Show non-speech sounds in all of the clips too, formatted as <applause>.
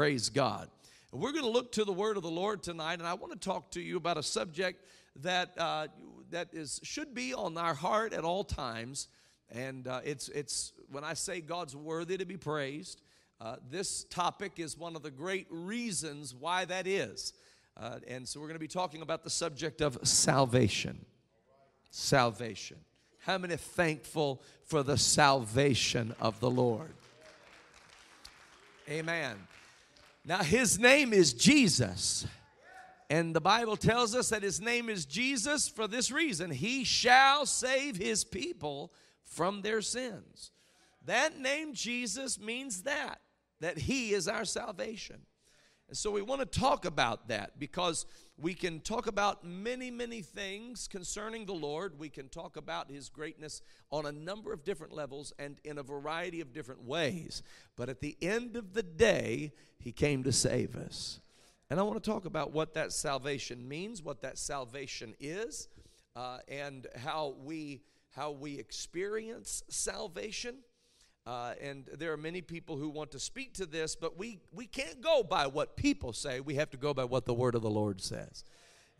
Praise God. We're going to look to the word of the Lord tonight, and I want to talk to you about a subject that uh, that is should be on our heart at all times. And uh, it's it's when I say God's worthy to be praised. Uh, this topic is one of the great reasons why that is. Uh, and so we're going to be talking about the subject of salvation. Salvation. How many thankful for the salvation of the Lord? Amen. Now, his name is Jesus. And the Bible tells us that his name is Jesus for this reason He shall save his people from their sins. That name Jesus means that, that he is our salvation. And so we want to talk about that because we can talk about many, many things concerning the Lord. We can talk about His greatness on a number of different levels and in a variety of different ways. But at the end of the day, He came to save us. And I want to talk about what that salvation means, what that salvation is, uh, and how we how we experience salvation. Uh, and there are many people who want to speak to this, but we, we can't go by what people say. We have to go by what the word of the Lord says.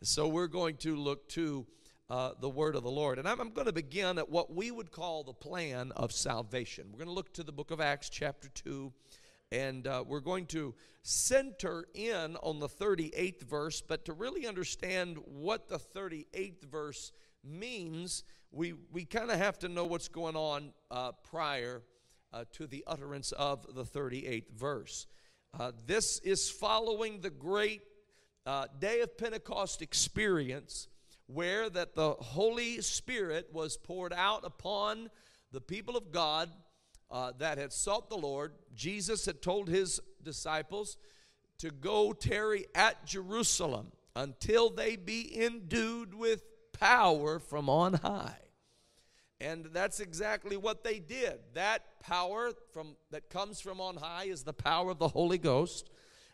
So we're going to look to uh, the word of the Lord. And I'm, I'm going to begin at what we would call the plan of salvation. We're going to look to the book of Acts, chapter 2, and uh, we're going to center in on the 38th verse. But to really understand what the 38th verse means, we, we kind of have to know what's going on uh, prior uh, to the utterance of the 38th verse. Uh, this is following the great uh, day of Pentecost experience where that the Holy Spirit was poured out upon the people of God uh, that had sought the Lord. Jesus had told his disciples to go tarry at Jerusalem until they be endued with power from on high. And that's exactly what they did. That power from that comes from on high is the power of the Holy Ghost.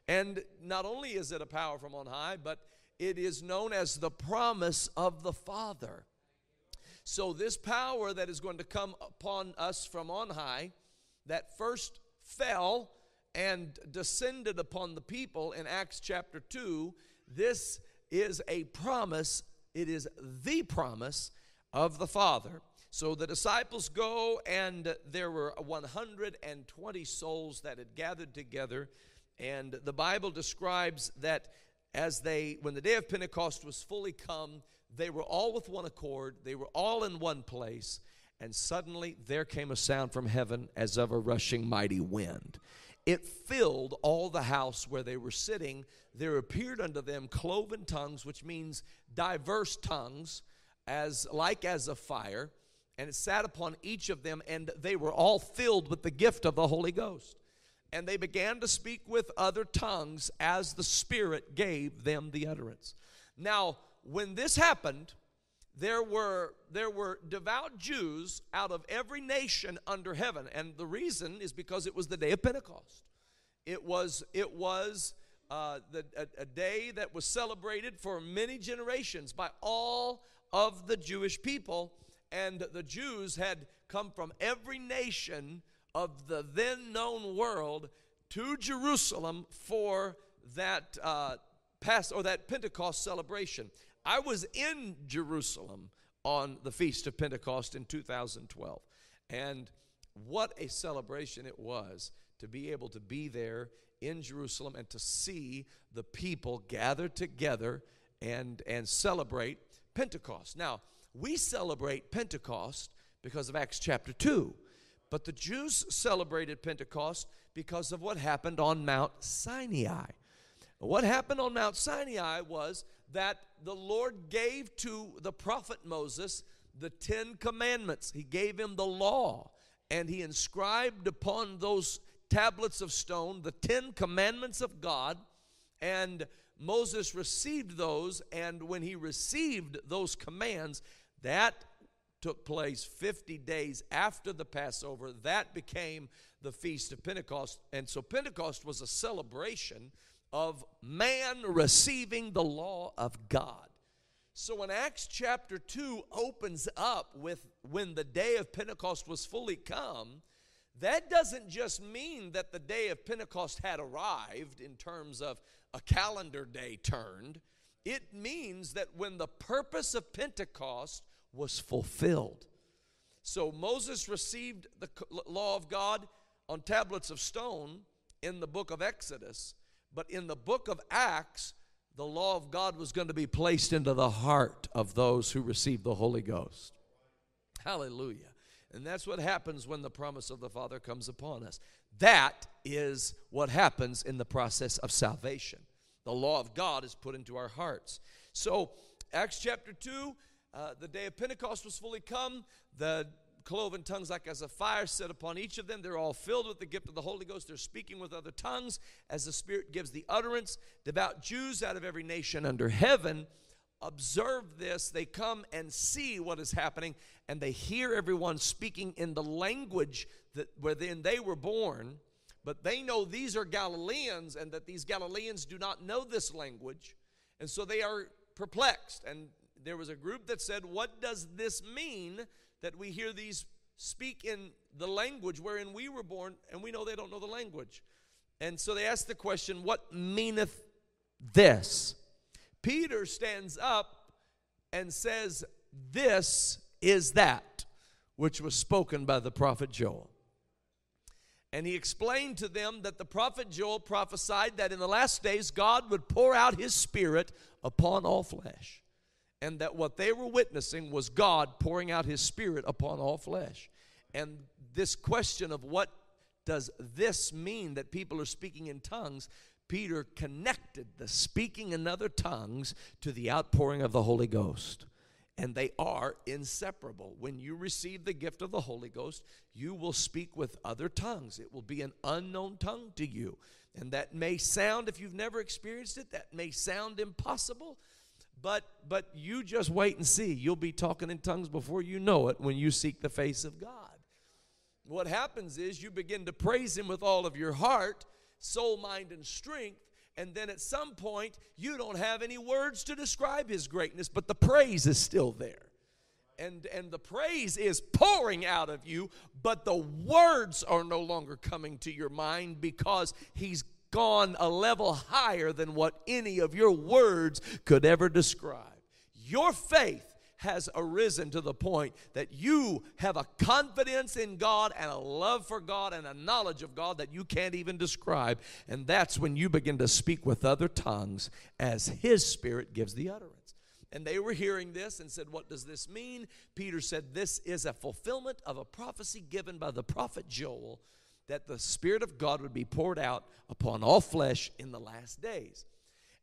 And not only is it a power from on high, but it is known as the promise of the Father. So this power that is going to come upon us from on high that first fell and descended upon the people in Acts chapter 2, this is a promise, it is the promise of the Father. So the disciples go, and there were 120 souls that had gathered together. And the Bible describes that as they, when the day of Pentecost was fully come, they were all with one accord, they were all in one place, and suddenly there came a sound from heaven as of a rushing mighty wind. It filled all the house where they were sitting. There appeared unto them cloven tongues, which means diverse tongues, as like as a fire and it sat upon each of them, and they were all filled with the gift of the Holy Ghost. And they began to speak with other tongues as the Spirit gave them the utterance. Now, when this happened, there were there were devout Jews out of every nation under heaven, and the reason is because it was the day of Pentecost. It was it was uh, the, a, a day that was celebrated for many generations by all of the Jewish people and the Jews had come from every nation of the then known world to Jerusalem for that uh, past or that Pentecost celebration. I was in Jerusalem on the feast of Pentecost in 2012, and what a celebration it was to be able to be there in Jerusalem and to see the people gather together and and celebrate Pentecost. Now, we celebrate Pentecost because of Acts chapter 2. But the Jews celebrated Pentecost because of what happened on Mount Sinai. What happened on Mount Sinai was that the Lord gave to the prophet Moses the Ten Commandments. He gave him the law, and he inscribed upon those tablets of stone the Ten Commandments of God. And Moses received those, and when he received those commands, that took place 50 days after the Passover. That became the Feast of Pentecost. And so Pentecost was a celebration of man receiving the law of God. So when Acts chapter 2 opens up with when the day of Pentecost was fully come, that doesn't just mean that the day of Pentecost had arrived in terms of a calendar day turned. It means that when the purpose of Pentecost was fulfilled. So Moses received the law of God on tablets of stone in the book of Exodus, but in the book of Acts, the law of God was going to be placed into the heart of those who received the Holy Ghost. Hallelujah. And that's what happens when the promise of the Father comes upon us. That is what happens in the process of salvation. The law of God is put into our hearts. So, Acts chapter 2, uh, the day of Pentecost was fully come. The cloven tongues like as a fire set upon each of them. They're all filled with the gift of the Holy Ghost. They're speaking with other tongues as the Spirit gives the utterance. Devout Jews out of every nation under heaven observe this. They come and see what is happening, and they hear everyone speaking in the language that within they were born. But they know these are Galileans, and that these Galileans do not know this language, and so they are perplexed. And there was a group that said, What does this mean? that we hear these speak in the language wherein we were born, and we know they don't know the language. And so they ask the question, What meaneth this? Peter stands up and says, This is that which was spoken by the prophet Joel. And he explained to them that the prophet Joel prophesied that in the last days God would pour out his spirit upon all flesh and that what they were witnessing was God pouring out his spirit upon all flesh. And this question of what does this mean that people are speaking in tongues, Peter connected the speaking in other tongues to the outpouring of the Holy Ghost. And they are inseparable. When you receive the gift of the Holy Ghost, you will speak with other tongues. It will be an unknown tongue to you. And that may sound, if you've never experienced it, that may sound impossible but but you just wait and see. You'll be talking in tongues before you know it when you seek the face of God. What happens is you begin to praise him with all of your heart, soul, mind and strength, and then at some point you don't have any words to describe his greatness, but the praise is still there. And, and the praise is pouring out of you, but the words are no longer coming to your mind because he's gone a level higher than what any of your words could ever describe. Your faith has arisen to the point that you have a confidence in God and a love for God and a knowledge of God that you can't even describe. And that's when you begin to speak with other tongues as His Spirit gives the utterance. And they were hearing this and said, What does this mean? Peter said, This is a fulfillment of a prophecy given by the prophet Joel that the Spirit of God would be poured out upon all flesh in the last days.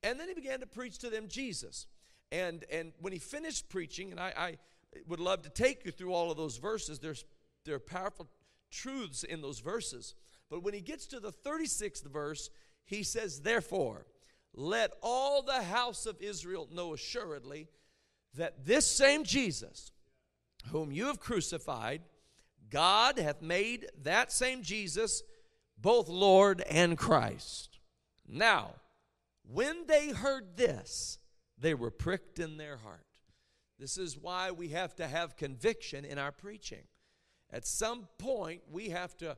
And then he began to preach to them Jesus. And, and when he finished preaching, and I, I would love to take you through all of those verses, there's, there are powerful truths in those verses. But when he gets to the 36th verse, he says, Therefore, let all the house of Israel know assuredly that this same Jesus, whom you have crucified, God hath made that same Jesus both Lord and Christ. Now, when they heard this, they were pricked in their heart. This is why we have to have conviction in our preaching. At some point, we have to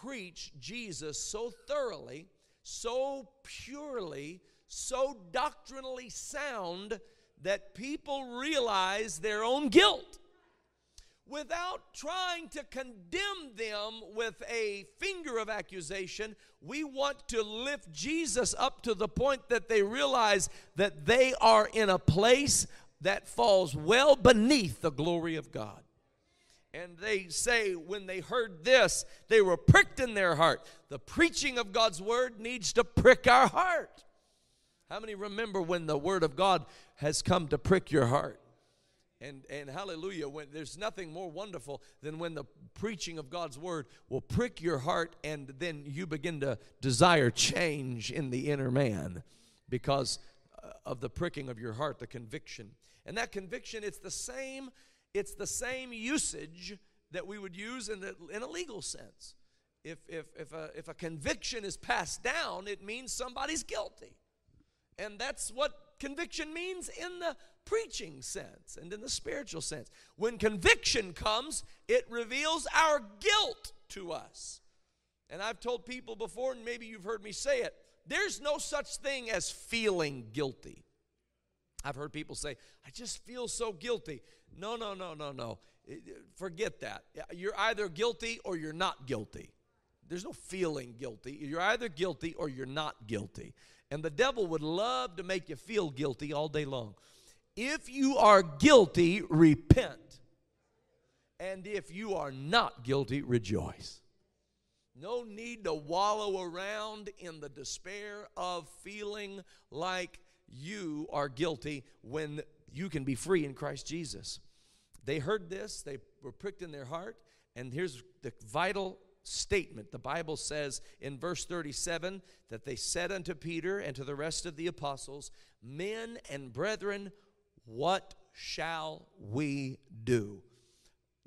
preach Jesus so thoroughly, so purely, so doctrinally sound that people realize their own guilt without trying to condemn them with a finger of accusation, we want to lift Jesus up to the point that they realize that they are in a place that falls well beneath the glory of God. And they say, when they heard this, they were pricked in their heart. The preaching of God's word needs to prick our heart. How many remember when the word of God has come to prick your heart? And, and hallelujah, when there's nothing more wonderful than when the preaching of God's word will prick your heart and then you begin to desire change in the inner man because uh, of the pricking of your heart, the conviction. And that conviction, it's the same, it's the same usage that we would use in, the, in a legal sense. If, if, if, a, if a conviction is passed down, it means somebody's guilty. And that's what conviction means in the preaching sense and in the spiritual sense. When conviction comes, it reveals our guilt to us. And I've told people before, and maybe you've heard me say it there's no such thing as feeling guilty. I've heard people say, I just feel so guilty. No, no, no, no, no. Forget that. You're either guilty or you're not guilty. There's no feeling guilty. You're either guilty or you're not guilty. And the devil would love to make you feel guilty all day long. If you are guilty, repent. And if you are not guilty, rejoice. No need to wallow around in the despair of feeling like you are guilty when you can be free in Christ Jesus. They heard this, they were pricked in their heart, and here's the vital statement. The Bible says in verse 37 that they said unto Peter and to the rest of the apostles, Men and brethren, what shall we do?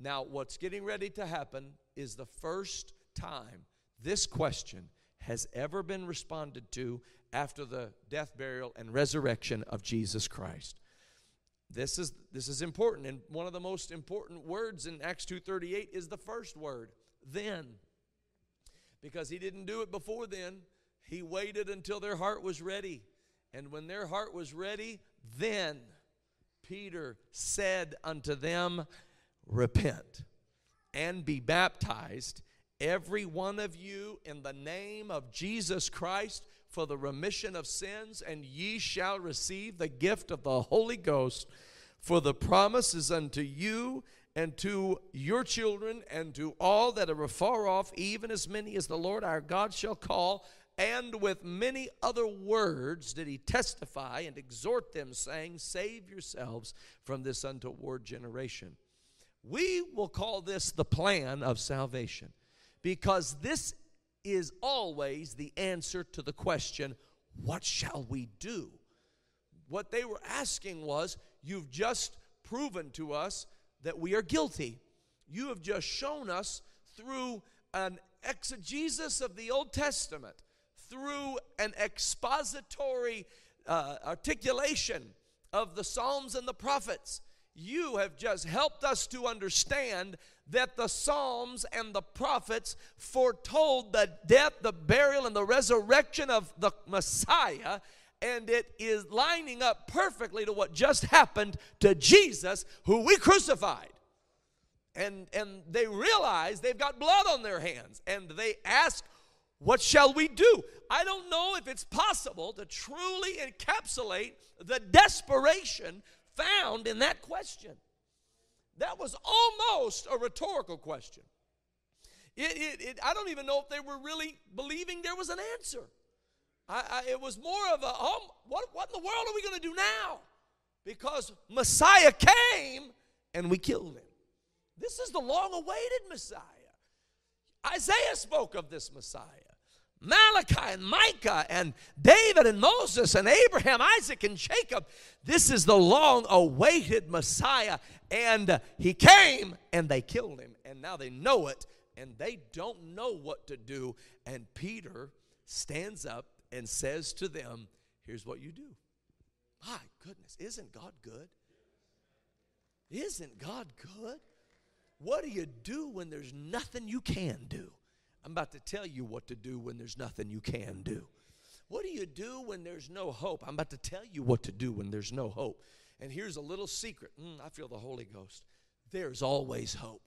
Now, what's getting ready to happen is the first time this question has ever been responded to after the death, burial, and resurrection of Jesus Christ. This is, this is important, and one of the most important words in Acts 2.38 is the first word, then. Because he didn't do it before then. He waited until their heart was ready. And when their heart was ready, then Peter said unto them, Repent and be baptized, every one of you, in the name of Jesus Christ for the remission of sins, and ye shall receive the gift of the Holy Ghost. For the promise is unto you and to your children and to all that are afar off, even as many as the Lord our God shall call. And with many other words did he testify and exhort them, saying, Save yourselves from this untoward generation. We will call this the plan of salvation because this is always the answer to the question, What shall we do? What they were asking was, You've just proven to us that we are guilty. You have just shown us through an exegesis of the Old Testament, through an expository uh, articulation of the Psalms and the prophets. You have just helped us to understand that the Psalms and the prophets foretold the death, the burial, and the resurrection of the Messiah, and it is lining up perfectly to what just happened to Jesus, who we crucified. And, and they realize they've got blood on their hands, and they ask, What shall we do? I don't know if it's possible to truly encapsulate the desperation found in that question. That was almost a rhetorical question. It, it, it, I don't even know if they were really believing there was an answer. I, I, it was more of a, oh, what, what in the world are we going to do now? Because Messiah came and we killed him. This is the long awaited Messiah. Isaiah spoke of this Messiah. Malachi and Micah and David and Moses and Abraham, Isaac and Jacob. This is the long awaited Messiah. And he came and they killed him. And now they know it and they don't know what to do. And Peter stands up and says to them, Here's what you do. My goodness, isn't God good? Isn't God good? What do you do when there's nothing you can do? I'm about to tell you what to do when there's nothing you can do. What do you do when there's no hope? I'm about to tell you what to do when there's no hope. And here's a little secret. Mm, I feel the Holy Ghost. There's always hope.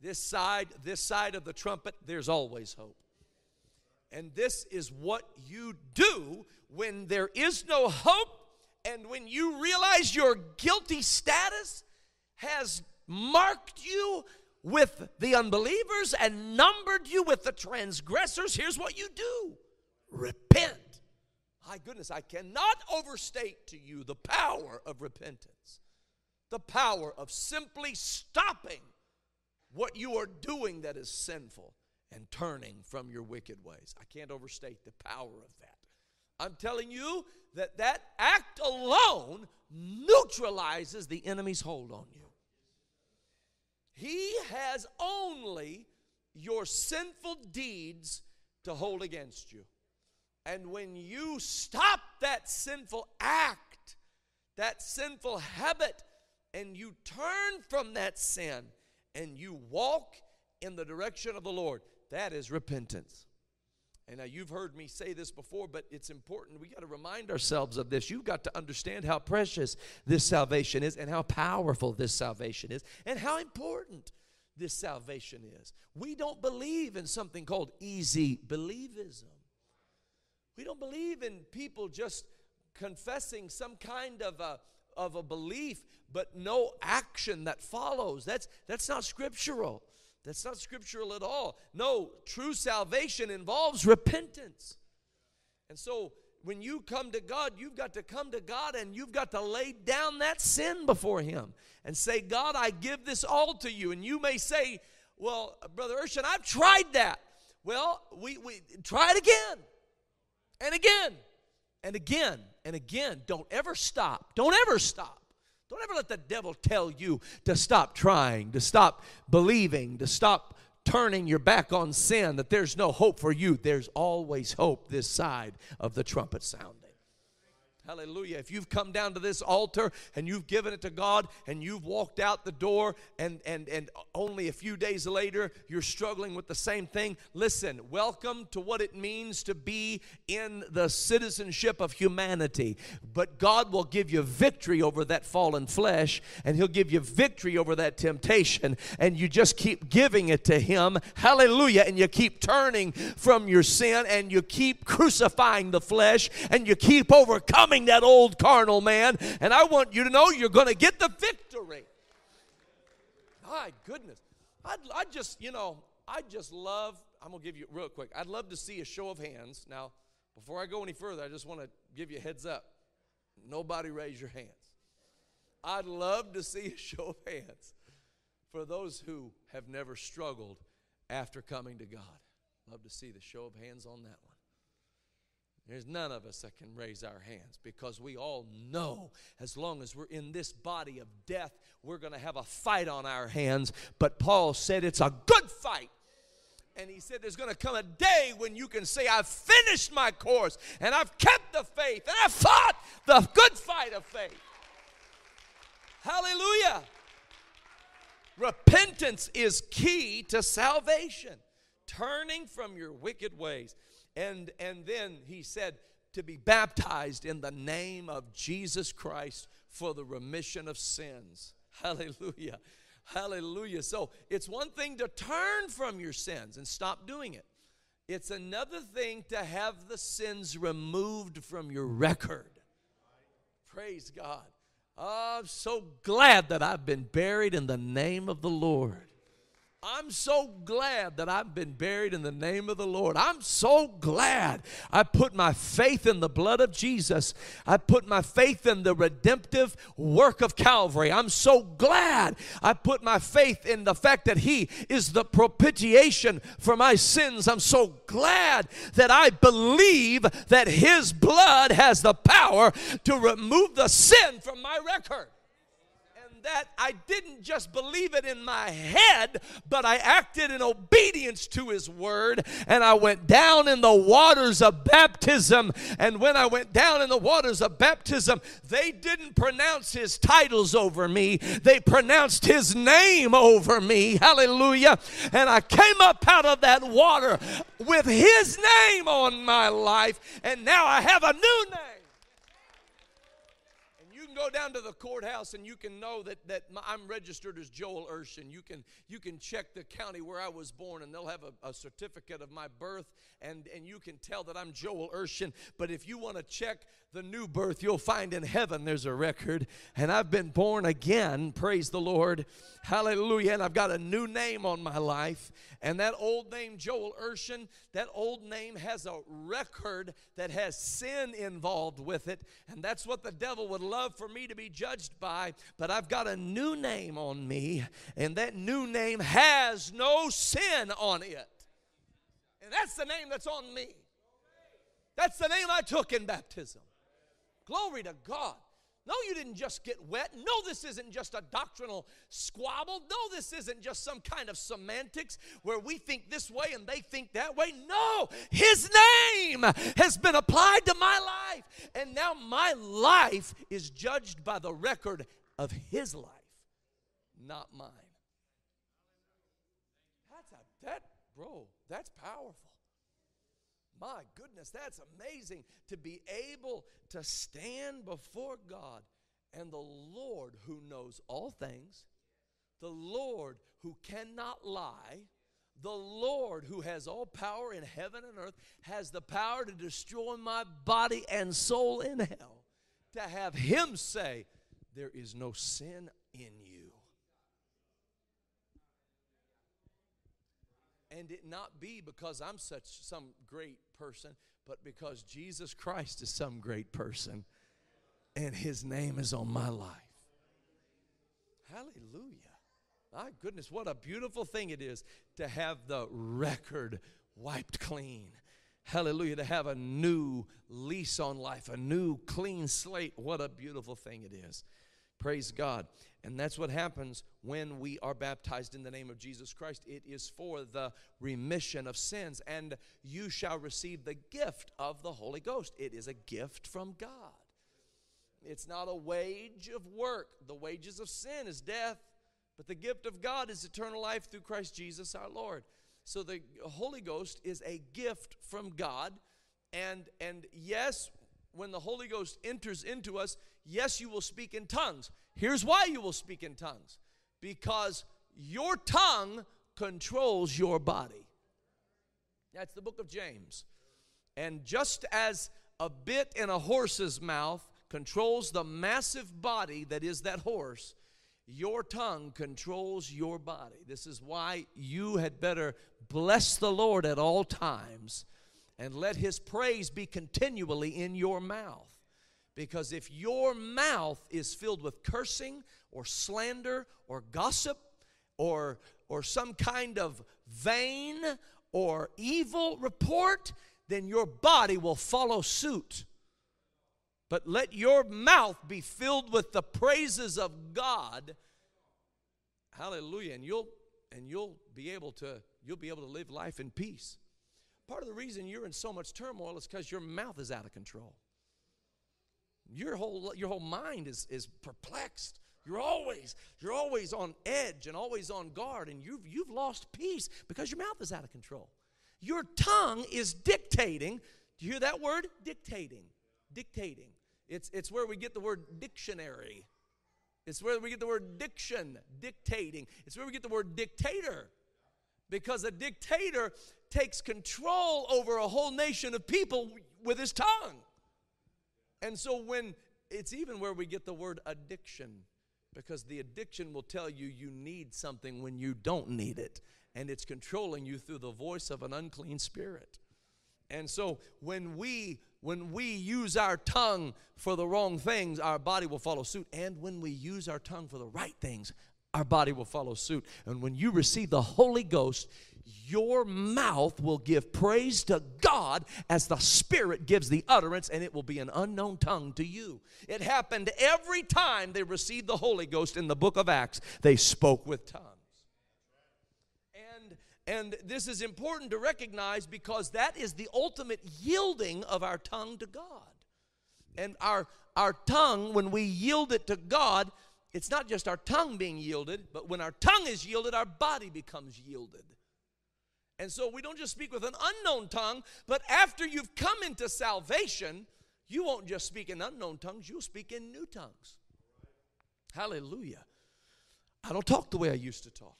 This side, this side of the trumpet, there's always hope. And this is what you do when there is no hope and when you realize your guilty status has marked you with the unbelievers and numbered you with the transgressors, here's what you do repent. My goodness, I cannot overstate to you the power of repentance, the power of simply stopping what you are doing that is sinful and turning from your wicked ways. I can't overstate the power of that. I'm telling you that that act alone neutralizes the enemy's hold on you. He has only your sinful deeds to hold against you. And when you stop that sinful act, that sinful habit, and you turn from that sin and you walk in the direction of the Lord. That is repentance. And now you've heard me say this before, but it's important. We got to remind ourselves of this. You've got to understand how precious this salvation is and how powerful this salvation is and how important this salvation is. We don't believe in something called easy believism. We don't believe in people just confessing some kind of a, of a belief, but no action that follows. That's, that's not scriptural. That's not scriptural at all. No, true salvation involves repentance. And so when you come to God, you've got to come to God and you've got to lay down that sin before Him and say, God, I give this all to you. And you may say, Well, Brother Urshan, I've tried that. Well, we, we try it again and again and again and again. Don't ever stop. Don't ever stop. Don't ever let the devil tell you to stop trying, to stop believing, to stop turning your back on sin, that there's no hope for you. There's always hope this side of the trumpet sounding. Hallelujah. If you've come down to this altar and you've given it to God and you've walked out the door and, and, and only a few days later you're struggling with the same thing, listen, welcome to what it means to be in the citizenship of humanity. But God will give you victory over that fallen flesh and He'll give you victory over that temptation. And you just keep giving it to Him. Hallelujah. And you keep turning from your sin and you keep crucifying the flesh and you keep overcoming that old carnal man. And I want you to know you're going to get the victory. My goodness. I'd, i just, you know, I just love, I'm going to give you real quick. I'd love to see a show of hands. Now, before I go any further, I just want to give you a heads up. Nobody raise your hands. I'd love to see a show of hands for those who have never struggled after coming to God. Love to see the show of hands on that one. There's none of us that can raise our hands because we all know as long as we're in this body of death, we're going to have a fight on our hands. But Paul said it's a good fight. And he said there's going to come a day when you can say, I've finished my course and I've kept the faith and I've fought the good fight of faith. Hallelujah. Repentance is key to salvation, turning from your wicked ways. And, and then he said to be baptized in the name of Jesus Christ for the remission of sins. <laughs> Hallelujah. Hallelujah. So it's one thing to turn from your sins and stop doing it. It's another thing to have the sins removed from your record. Praise God. Oh, I'm so glad that I've been buried in the name of the Lord. I'm so glad that I've been buried in the name of the Lord. I'm so glad I put my faith in the blood of Jesus. I put my faith in the redemptive work of Calvary. I'm so glad I put my faith in the fact that He is the propitiation for my sins. I'm so glad that I believe that His blood has the power to remove the sin from my record that I didn't just believe it in my head, but I acted in obedience to His word. And I went down in the waters of baptism. And when I went down in the waters of baptism, they didn't pronounce His titles over me, they pronounced His name over me. Hallelujah. And I came up out of that water with His name on my life. And now I have a new name go down to the courthouse and you can know that, that I'm registered as Joel Urshan. You can, you can check the county where I was born and they'll have a, a certificate of my birth and, and you can tell that I'm Joel Urshan. But if you want to check the new birth, you'll find in heaven there's a record. And I've been born again, praise the Lord. Hallelujah. And I've got a new name on my life. And that old name, Joel Urshan, that old name has a record that has sin involved with it. And that's what the devil would love for me to be judged by. But I've got a new name on me, and that new name has no sin on it. And that's the name that's on me. That's the name I took in baptism. Glory to God. No, you didn't just get wet. No, this isn't just a doctrinal squabble. No, this isn't just some kind of semantics where we think this way and they think that way. No, His name has been applied to my life. And now my life is judged by the record of His life, not mine. That's a, that, bro, that's powerful. My goodness, that's amazing to be able to stand before God and the Lord who knows all things, the Lord who cannot lie, the Lord who has all power in heaven and earth, has the power to destroy my body and soul in hell. To have Him say, There is no sin in you. And it not be because I'm such some great person, but because Jesus Christ is some great person and his name is on my life. Hallelujah. My goodness, what a beautiful thing it is to have the record wiped clean. Hallelujah. To have a new lease on life, a new clean slate. What a beautiful thing it is. Praise God. And that's what happens when we are baptized in the name of Jesus Christ. It is for the remission of sins, and you shall receive the gift of the Holy Ghost. It is a gift from God. It's not a wage of work. The wages of sin is death, but the gift of God is eternal life through Christ Jesus our Lord. So the Holy Ghost is a gift from God. And, and yes, when the Holy Ghost enters into us, yes, you will speak in tongues. Here's why you will speak in tongues because your tongue controls your body. That's the book of James. And just as a bit in a horse's mouth controls the massive body that is that horse, your tongue controls your body. This is why you had better bless the Lord at all times and let his praise be continually in your mouth. Because if your mouth is filled with cursing or slander or gossip or, or some kind of vain or evil report, then your body will follow suit. But let your mouth be filled with the praises of God. Hallelujah. And you'll and you'll be able to you'll be able to live life in peace. Part of the reason you're in so much turmoil is because your mouth is out of control. Your whole, your whole mind is, is perplexed. You're always, you're always on edge and always on guard, and you've, you've lost peace because your mouth is out of control. Your tongue is dictating. Do you hear that word? Dictating. Dictating. It's, it's where we get the word dictionary. It's where we get the word diction, dictating. It's where we get the word dictator. Because a dictator takes control over a whole nation of people with his tongue. And so when it's even where we get the word addiction, because the addiction will tell you you need something when you don't need it, and it's controlling you through the voice of an unclean spirit. And so when we when we use our tongue for the wrong things, our body will follow suit. And when we use our tongue for the right things, our body will follow suit. And when you receive the Holy Ghost, your mouth will give praise to God as the Spirit gives the utterance, and it will be an unknown tongue to you. It happened every time they received the Holy Ghost in the book of Acts, they spoke with tongues. And, and this is important to recognize because that is the ultimate yielding of our tongue to God. And our, our tongue, when we yield it to God, it's not just our tongue being yielded, but when our tongue is yielded, our body becomes yielded. And so we don't just speak with an unknown tongue, but after you've come into salvation, you won't just speak in unknown tongues, you'll speak in new tongues. Hallelujah. I don't talk the way I used to talk.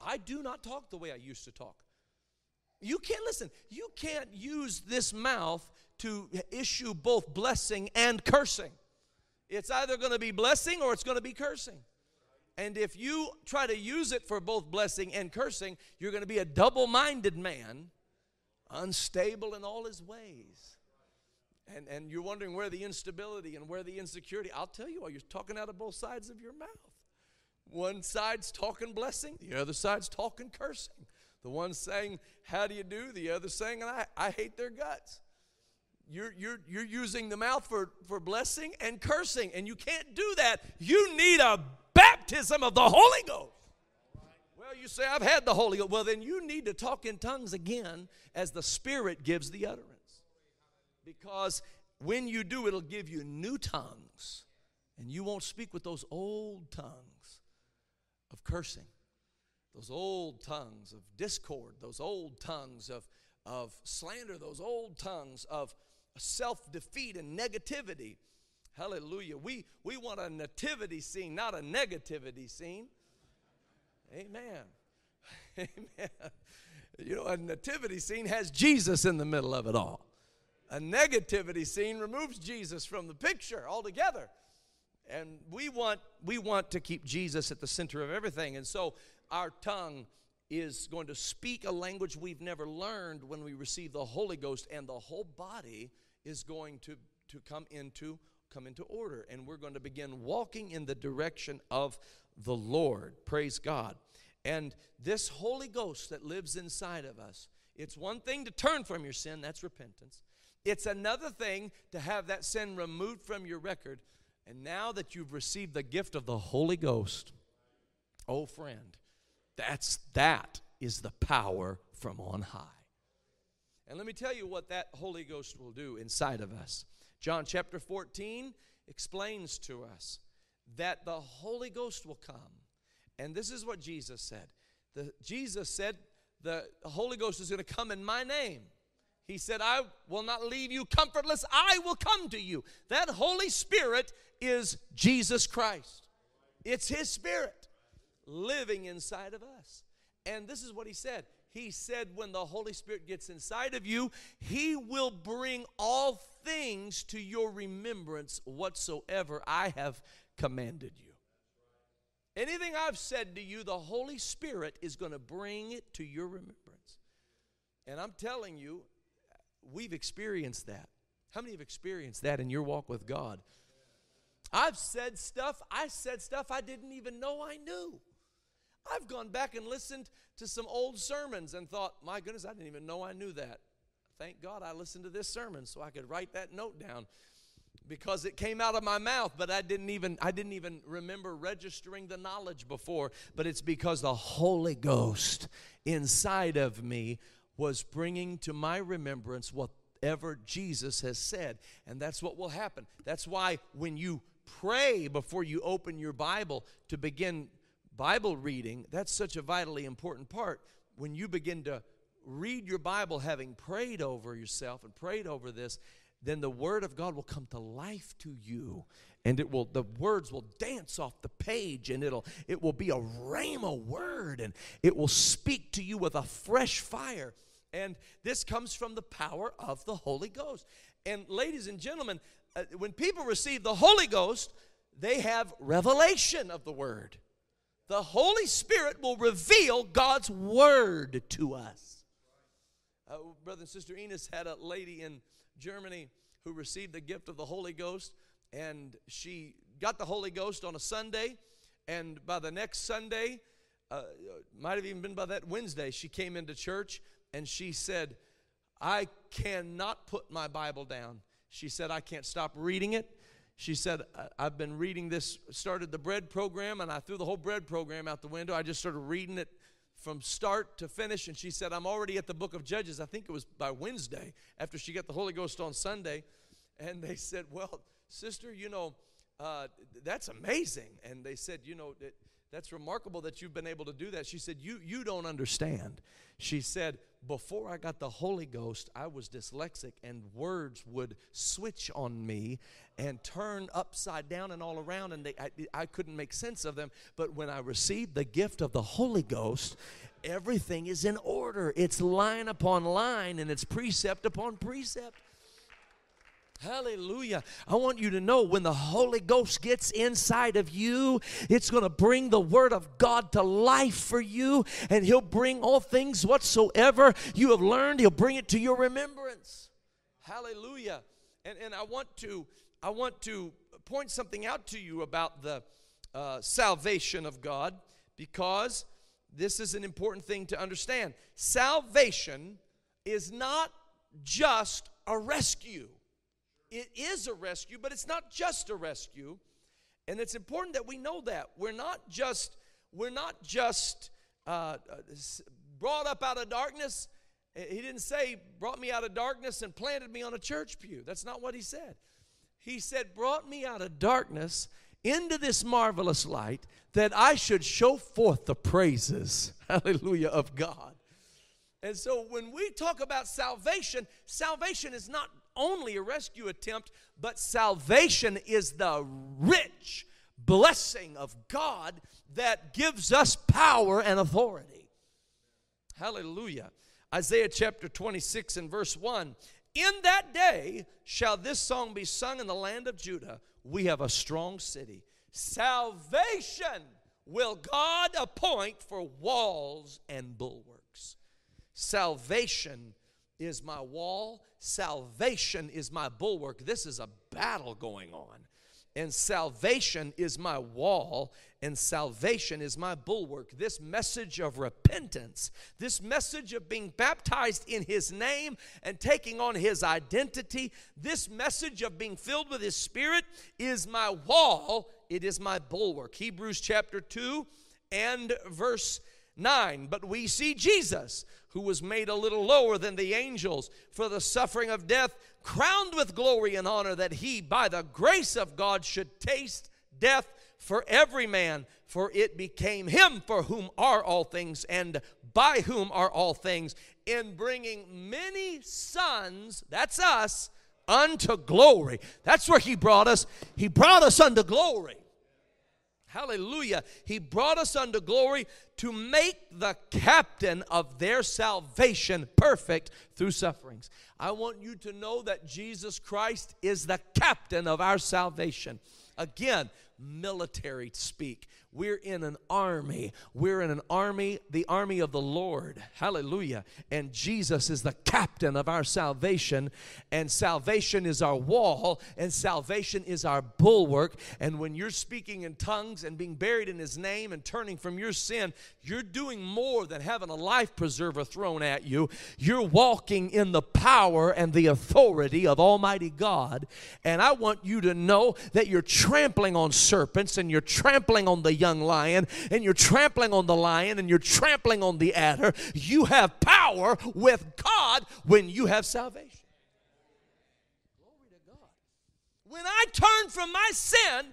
I do not talk the way I used to talk. You can't listen, you can't use this mouth to issue both blessing and cursing. It's either going to be blessing or it's going to be cursing. And if you try to use it for both blessing and cursing, you're going to be a double minded man, unstable in all his ways. And, and you're wondering where the instability and where the insecurity. I'll tell you what, you're talking out of both sides of your mouth. One side's talking blessing, the other side's talking cursing. The one saying, How do you do? The other saying, I, I hate their guts. You're, you're, you're using the mouth for, for blessing and cursing, and you can't do that. You need a baptism of the Holy Ghost. Well, you say, I've had the Holy Ghost. Well, then you need to talk in tongues again as the Spirit gives the utterance. Because when you do, it'll give you new tongues, and you won't speak with those old tongues of cursing. those old tongues of discord, those old tongues of, of slander, those old tongues of self defeat and negativity. Hallelujah. We, we want a nativity scene, not a negativity scene. Amen. <laughs> Amen. You know, a nativity scene has Jesus in the middle of it all. A negativity scene removes Jesus from the picture altogether. And we want we want to keep Jesus at the center of everything. And so our tongue is going to speak a language we've never learned when we receive the Holy Ghost and the whole body is going to to come into come into order and we're going to begin walking in the direction of the Lord. Praise God. And this Holy Ghost that lives inside of us, it's one thing to turn from your sin, that's repentance. It's another thing to have that sin removed from your record. And now that you've received the gift of the Holy Ghost, oh friend, that's that is the power from on high. And let me tell you what that Holy Ghost will do inside of us. John chapter 14 explains to us that the Holy Ghost will come. And this is what Jesus said. The, Jesus said, The Holy Ghost is going to come in my name. He said, I will not leave you comfortless. I will come to you. That Holy Spirit is Jesus Christ. It's His Spirit living inside of us. And this is what He said he said, when the Holy Spirit gets inside of you, He will bring all things to your remembrance whatsoever I have commanded you. Anything I've said to you, the Holy Spirit is going to bring it to your remembrance. And I'm telling you, we've experienced that. How many have experienced that in your walk with God? I've said stuff, I said stuff I didn't even know I knew. I've gone back and listened to some old sermons and thought, my goodness, I didn't even know I knew that. Thank God I listened to this sermon so I could write that note down because it came out of my mouth but I didn't even I didn't even remember registering the knowledge before. But it's because the Holy Ghost inside of me was bringing to my remembrance whatever Jesus has said. And that's what will happen. That's why when you pray before you open your Bible to begin Bible reading, that's such a vitally important part. When you begin to read your Bible having prayed over yourself and prayed over this, then the word of God will come to life to you and it will the words will dance off the page and it'll it will be a rhema word and it will speak to you with a fresh fire and this comes from the power of the Holy Ghost. And ladies and gentlemen, uh, when people receive the Holy Ghost, they have revelation of the word the Holy Spirit will reveal God's word to us. Uh, Brother and Sister Enos had a lady in Germany who received the gift of the Holy Ghost, and she got the Holy Ghost on a Sunday, and by the next Sunday, uh, might have even been by that Wednesday, she came into church and she said, I cannot put my Bible down. She said, I can't stop reading it she said, I've been reading this, started the bread program, and I threw the whole bread program out the window. I just started reading it from start to finish. And she said, I'm already at the book of Judges. I think it was by Wednesday after she got the Holy Ghost on Sunday. And they said, Well, sister, you know, uh, that's amazing. And they said, You know, that, that's remarkable that you've been able to do that. She said, You, you don't understand. She said, Before I got the Holy Ghost, I was dyslexic and words would switch on me and turn upside down and all around, and they, I, I couldn't make sense of them. But when I received the gift of the Holy Ghost, everything is in order. It's line upon line and it's precept upon precept. Hallelujah. I want you to know when the Holy Ghost gets inside of you, it's going to bring the Word of God to life for you, and He'll bring all things whatsoever you have learned, He'll bring it to your remembrance. Hallelujah. And, and I want to I want to point something out to you about the uh, salvation of God because this is an important thing to understand. Salvation is not just a rescue. It is a rescue, but it's not just a rescue. And it's important that we know that. We're not just, we're not just uh, uh brought up out of darkness. He didn't say, brought me out of darkness and planted me on a church pew. That's not what he said. He said, brought me out of darkness into this marvelous light that I should show forth the praises, <laughs> hallelujah, of God. And so when we talk about salvation, salvation is not only a rescue attempt, but salvation is the rich blessing of God that gives us power and authority. Hallelujah. Isaiah chapter 26 and verse 1 In that day shall this song be sung in the land of Judah. We have a strong city. Salvation will God appoint for walls and bulwarks. Salvation is my wall, salvation is my bulwark. This is a battle going on and salvation is my wall, and salvation is my bulwark. This message of repentance, this message of being baptized in His name and taking on His identity, this message of being filled with His Spirit is my wall, it is my bulwark. Hebrews chapter 2 and verse 9. But we see Jesus, who was made a little lower than the angels for the suffering of death crowned with glory and honor, that he, by the grace of God, should taste death for every man. For it became him for whom are all things, and by whom are all things, in bringing many sons, that's us, unto glory. That's where he brought us. He brought us unto glory. Hallelujah. He brought us unto glory to make the captain of their salvation perfect through sufferings. I want you to know that Jesus Christ is the captain of our salvation. Again, military speak. We're in an army. We're in an army, the army of the Lord. Hallelujah. And Jesus is the captain of our salvation. And salvation is our wall. And salvation is our bulwark. And when you're speaking in tongues and being buried in His name and turning from your sin, you're doing more than having a life preserver thrown at you. You're walking in the power and the authority of Almighty God. And I want you to know that you're trampling on serpents and you're trampling on the young lion and you're trampling on the lion and you're trampling on the adder. You have power with God when you have salvation. Glory to God. When I turn from my sin,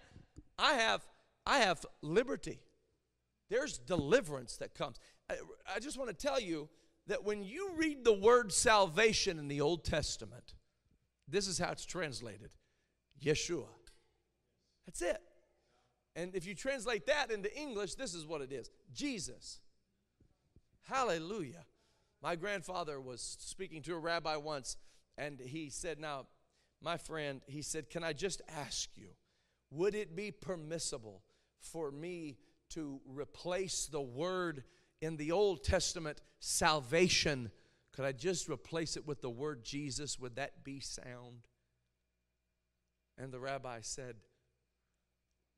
I have I have liberty. There's deliverance that comes. I, I just want to tell you that when you read the word salvation in the Old Testament, this is how it's translated Yeshua. That's it. And if you translate that into English, this is what it is Jesus. Hallelujah. My grandfather was speaking to a rabbi once, and he said, Now, my friend, he said, Can I just ask you, would it be permissible for me to replace the word in the Old Testament, salvation? Could I just replace it with the word Jesus? Would that be sound? And the rabbi said,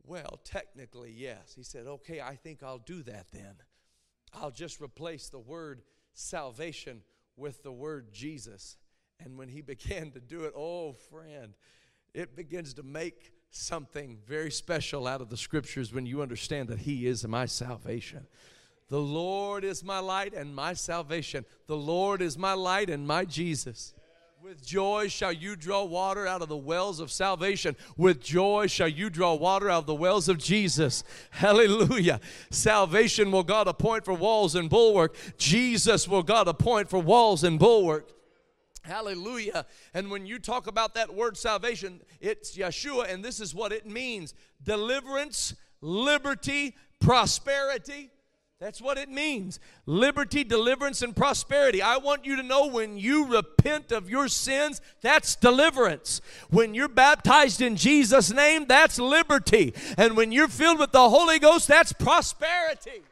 well, technically, yes. He said, Okay, I think I'll do that then. I'll just replace the word salvation with the word Jesus. And when he <laughs> began to do it, oh, friend, it begins to make something very special out of the scriptures when you understand that he is my salvation. The Lord is my light and my salvation. The Lord is my light and my Jesus. With joy shall you draw water out of the wells of salvation. With joy shall you draw water out of the wells of Jesus. <laughs> Hallelujah. Salvation will God appoint for walls and bulwark. Jesus will God appoint for walls and bulwark. Hallelujah. And when you talk about that word salvation, it's Yeshua, and this is what it means deliverance, liberty, prosperity. That's what it means liberty, deliverance, and prosperity. I want you to know when you repent of your sins, that's deliverance. When you're baptized in Jesus' name, that's liberty. And when you're filled with the Holy Ghost, that's prosperity.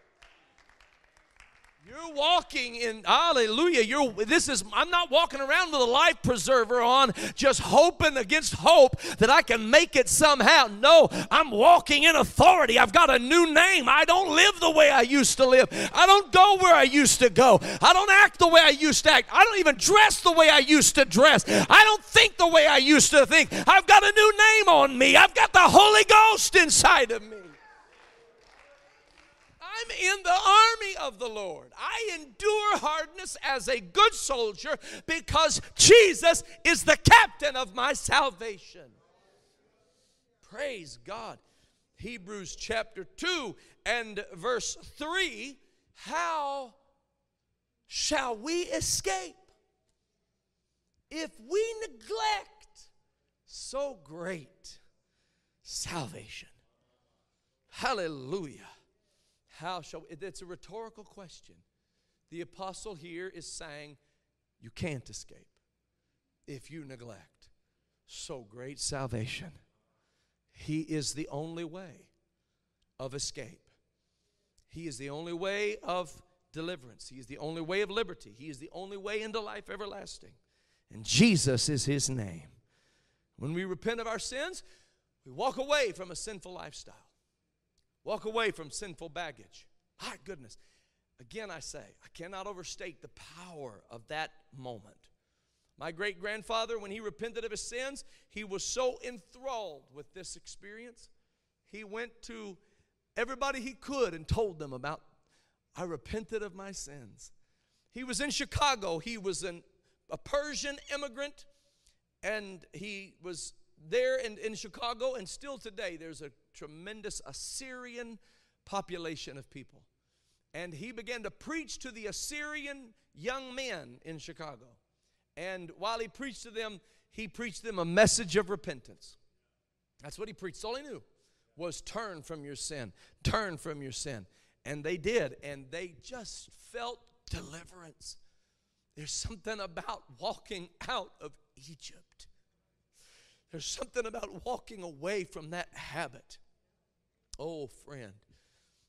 You're walking in hallelujah. You're this is I'm not walking around with a life preserver on just hoping against hope that I can make it somehow. No, I'm walking in authority. I've got a new name. I don't live the way I used to live. I don't go where I used to go. I don't act the way I used to act. I don't even dress the way I used to dress. I don't think the way I used to think. I've got a new name on me. I've got the Holy Ghost inside of me. I'm in the army of the Lord. I endure hardness as a good soldier because Jesus is the captain of my salvation. Praise God. Hebrews chapter 2 and verse 3 How shall we escape if we neglect so great salvation? Hallelujah. How shall we? It's a rhetorical question. The apostle here is saying, You can't escape if you neglect so great salvation. He is the only way of escape. He is the only way of deliverance. He is the only way of liberty. He is the only way into life everlasting. And Jesus is his name. When we repent of our sins, we walk away from a sinful lifestyle, walk away from sinful baggage. My goodness. Again, I say, I cannot overstate the power of that moment. My great grandfather, when he repented of his sins, he was so enthralled with this experience. He went to everybody he could and told them about, I repented of my sins. He was in Chicago. He was an, a Persian immigrant, and he was there in, in Chicago, and still today there's a tremendous Assyrian population of people. And he began to preach to the Assyrian young men in Chicago. And while he preached to them, he preached them a message of repentance. That's what he preached. All he knew was turn from your sin, turn from your sin. And they did, and they just felt deliverance. There's something about walking out of Egypt. There's something about walking away from that habit. Oh, friend,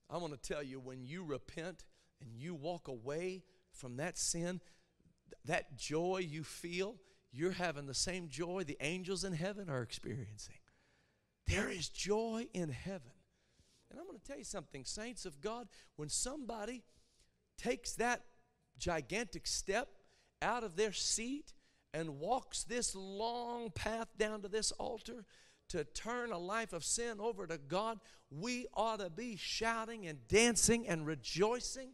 I want to tell you when you repent and you walk away from that sin, that joy you feel, you're having the same joy the angels in heaven are experiencing. There is joy in heaven. And I'm going to tell you something, saints of God, when somebody takes that gigantic step out of their seat and walks this long path down to this altar to turn a life of sin over to God, we ought to be shouting and dancing and rejoicing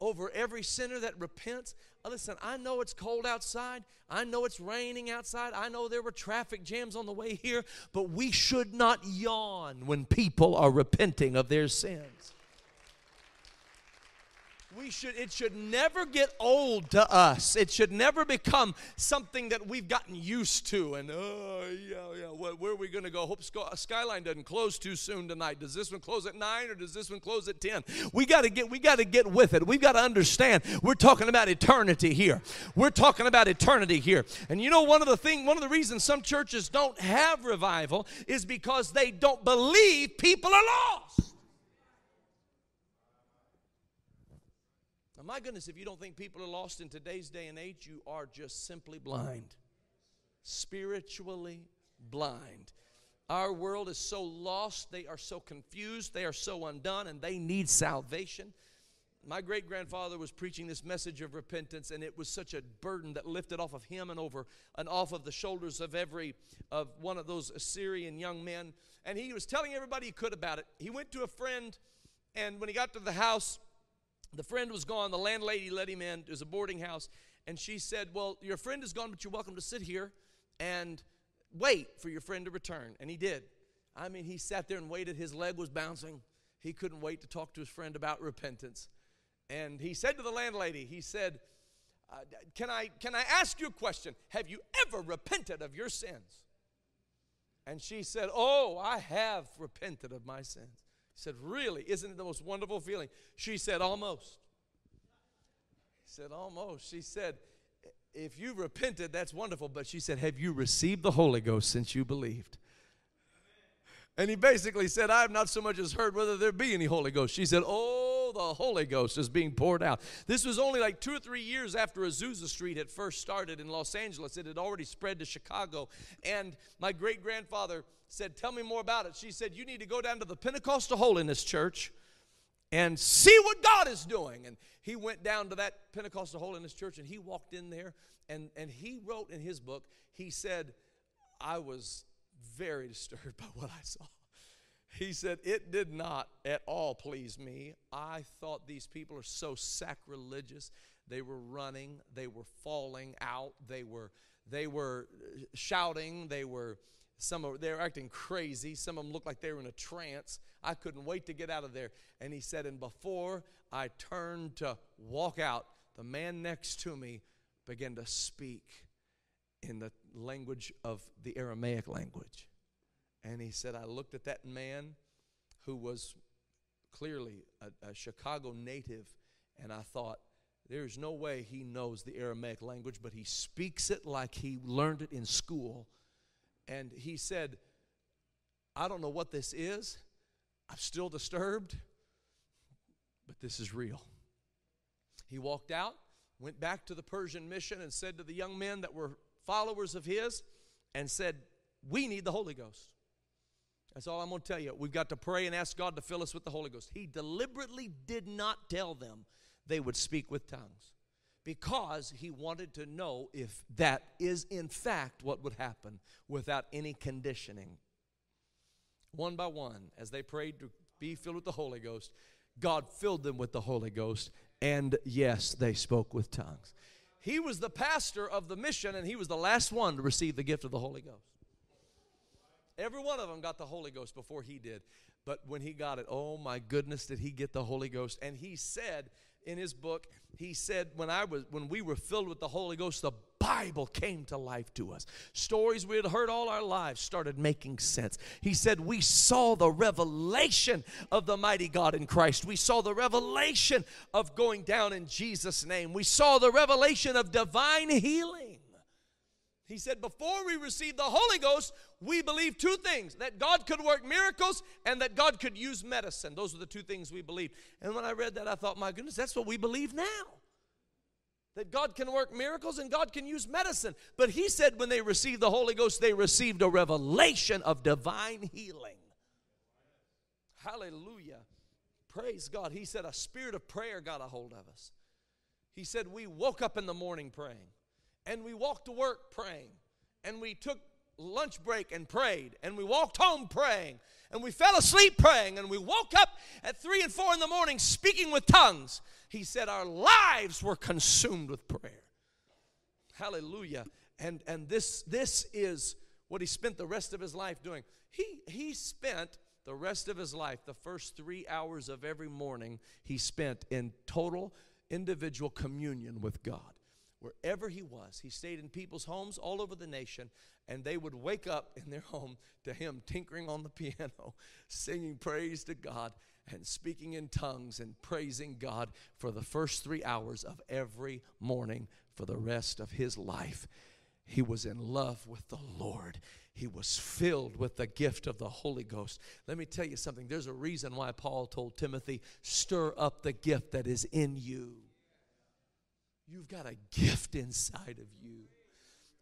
over every sinner that repents. Uh, listen, I know it's cold outside. I know it's raining outside. I know there were traffic jams on the way here, but we should not yawn when people are repenting of their sins we should it should never get old to us. It should never become something that we've gotten used to. And oh yeah yeah where, are we going to go? Hope skyline doesn't close too soon tonight. Does this one close at 9 or does this one close at 10 we got to get we got to get with it. We've got to understand we're talking about eternity here. We're talking about eternity here. And you know one of the thing one of the reasons some churches don't have revival is because they don't believe people are lost Now, my goodness, if you don't think people are lost in today's day and age, you are just simply blind. Spiritually blind. Our world is so lost, they are so confused, they are so undone, and they need salvation. My great grandfather was preaching this message of repentance, and it was such a burden that lifted off of him and over and off of the shoulders of every of one of those Assyrian young men. And he was telling everybody he could about it. He went to a friend, and when he got to the house, the friend was gone. The landlady let him in. It was a boarding house. And she said, Well, your friend is gone, but you're welcome to sit here and wait for your friend to return. And he did. I mean, he sat there and waited. His leg was bouncing. He couldn't wait to talk to his friend about repentance. And he said to the landlady, He said, uh, can, I, can I ask you a question? Have you ever repented of your sins? And she said, Oh, I have repented of my sins. Said, Really? Isn't it the most wonderful feeling? She said, Almost. He said, Almost. She said, If you repented, that's wonderful. But she said, Have you received the Holy Ghost since you believed? And he basically said, I have not so much as heard whether there be any Holy Ghost. She said, Oh, the Holy Ghost is being poured out. This was only like two or three years after Azusa Street had first started in Los Angeles. It had already spread to Chicago. And my great grandfather said, Tell me more about it. She said, You need to go down to the Pentecostal Holiness Church and see what God is doing. And he went down to that Pentecostal Holiness Church and he walked in there and, and he wrote in his book, he said, I was very disturbed <laughs> by what I saw. He said, It did not at all please me. I thought these people are so sacrilegious. They were running, they were falling out, they were, they were uh, shouting, they were Some of they were acting crazy. Some of them looked like they were in a trance. I couldn't wait to get out of there. And he said, and before I turned to walk out, the man next to me began to speak in the language of the Aramaic language. And he said, I looked at that man who was clearly a, a Chicago native, and I thought, there's no way he knows the Aramaic language, but he speaks it like he learned it in school. And he said, I don't know what this is. I'm still disturbed, but this is real. He walked out, went back to the Persian mission, and said to the young men that were followers of his, and said, We need the Holy Ghost. That's all I'm going to tell you. We've got to pray and ask God to fill us with the Holy Ghost. He deliberately did not tell them they would speak with tongues because he wanted to know if that is in fact what would happen without any conditioning. One by one, as they prayed to be filled with the Holy Ghost, God filled them with the Holy Ghost, and yes, they spoke with tongues. He was the pastor of the mission, and he was the last one to receive the gift of the Holy Ghost. Every one of them got the Holy Ghost before he did. But when he got it, oh my goodness, did he get the Holy Ghost? And he said in his book, he said, when I was when we were filled with the Holy Ghost, the Bible came to life to us. Stories we had heard all our lives started making sense. He said, We saw the revelation of the mighty God in Christ. We saw the revelation of going down in Jesus' name. We saw the revelation of divine healing. He said, Before we received the Holy Ghost, we believed two things that God could work miracles and that God could use medicine. Those are the two things we believed. And when I read that, I thought, My goodness, that's what we believe now. That God can work miracles and God can use medicine. But he said when they received the Holy Ghost, they received a revelation of divine healing. Hallelujah. Praise God. He said a spirit of prayer got a hold of us. He said we woke up in the morning praying and we walked to work praying, and we took lunch break and prayed, and we walked home praying, and we fell asleep praying, and we woke up at three and four in the morning speaking with tongues. He said our lives were consumed with prayer. Hallelujah. And and this this is what he spent the rest of his life doing. He he spent the rest of his life, the first three hours of every morning, he spent in total individual communion with God wherever he was. He stayed in people's homes all over the nation, and they would wake up in their home to him tinkering on the piano, <laughs> singing praise to God, and speaking in tongues and praising God for the first three hours of every morning for the rest of his life. He was in love with the Lord. He was filled with the gift of the Holy Ghost. Let me tell you something. There's a reason why Paul told Timothy, stir up the gift that is in you. You've got a gift inside of you.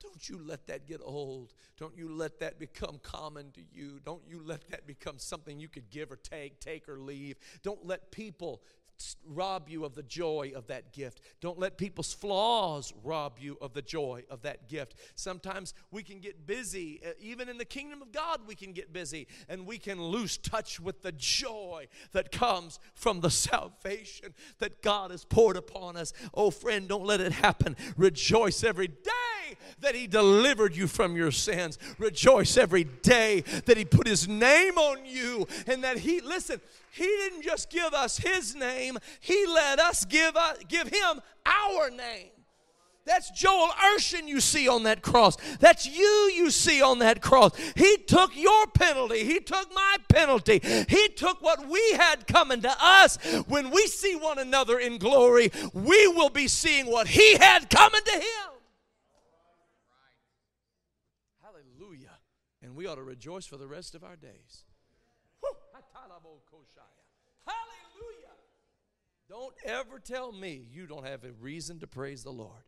Don't you let that get old. Don't you let that become common to you. Don't you let that become something you could give or take, take or leave. Don't let people rob you of the joy of that gift. Don't let people's flaws rob you of the joy of that gift. Sometimes we can get busy, uh, even in the kingdom of God, we can get busy and we can lose touch with the joy that comes from the salvation that God has poured upon us. Oh, friend, don't let it happen. Rejoice every day that He delivered you from your sins. Rejoice every day that He put His name on you and that He, listen, he didn't just give us His name, He let us give, uh, give Him our name. That's Joel Urshan you see on that cross. That's you you see on that cross. He took your penalty. He took my penalty. He took what we had coming to us. When we see one another in glory, we will be seeing what He had coming to Him. Hallelujah. And we ought to rejoice for the rest of our days. Hallelujah. Don't ever tell me you don't have a reason to praise the Lord.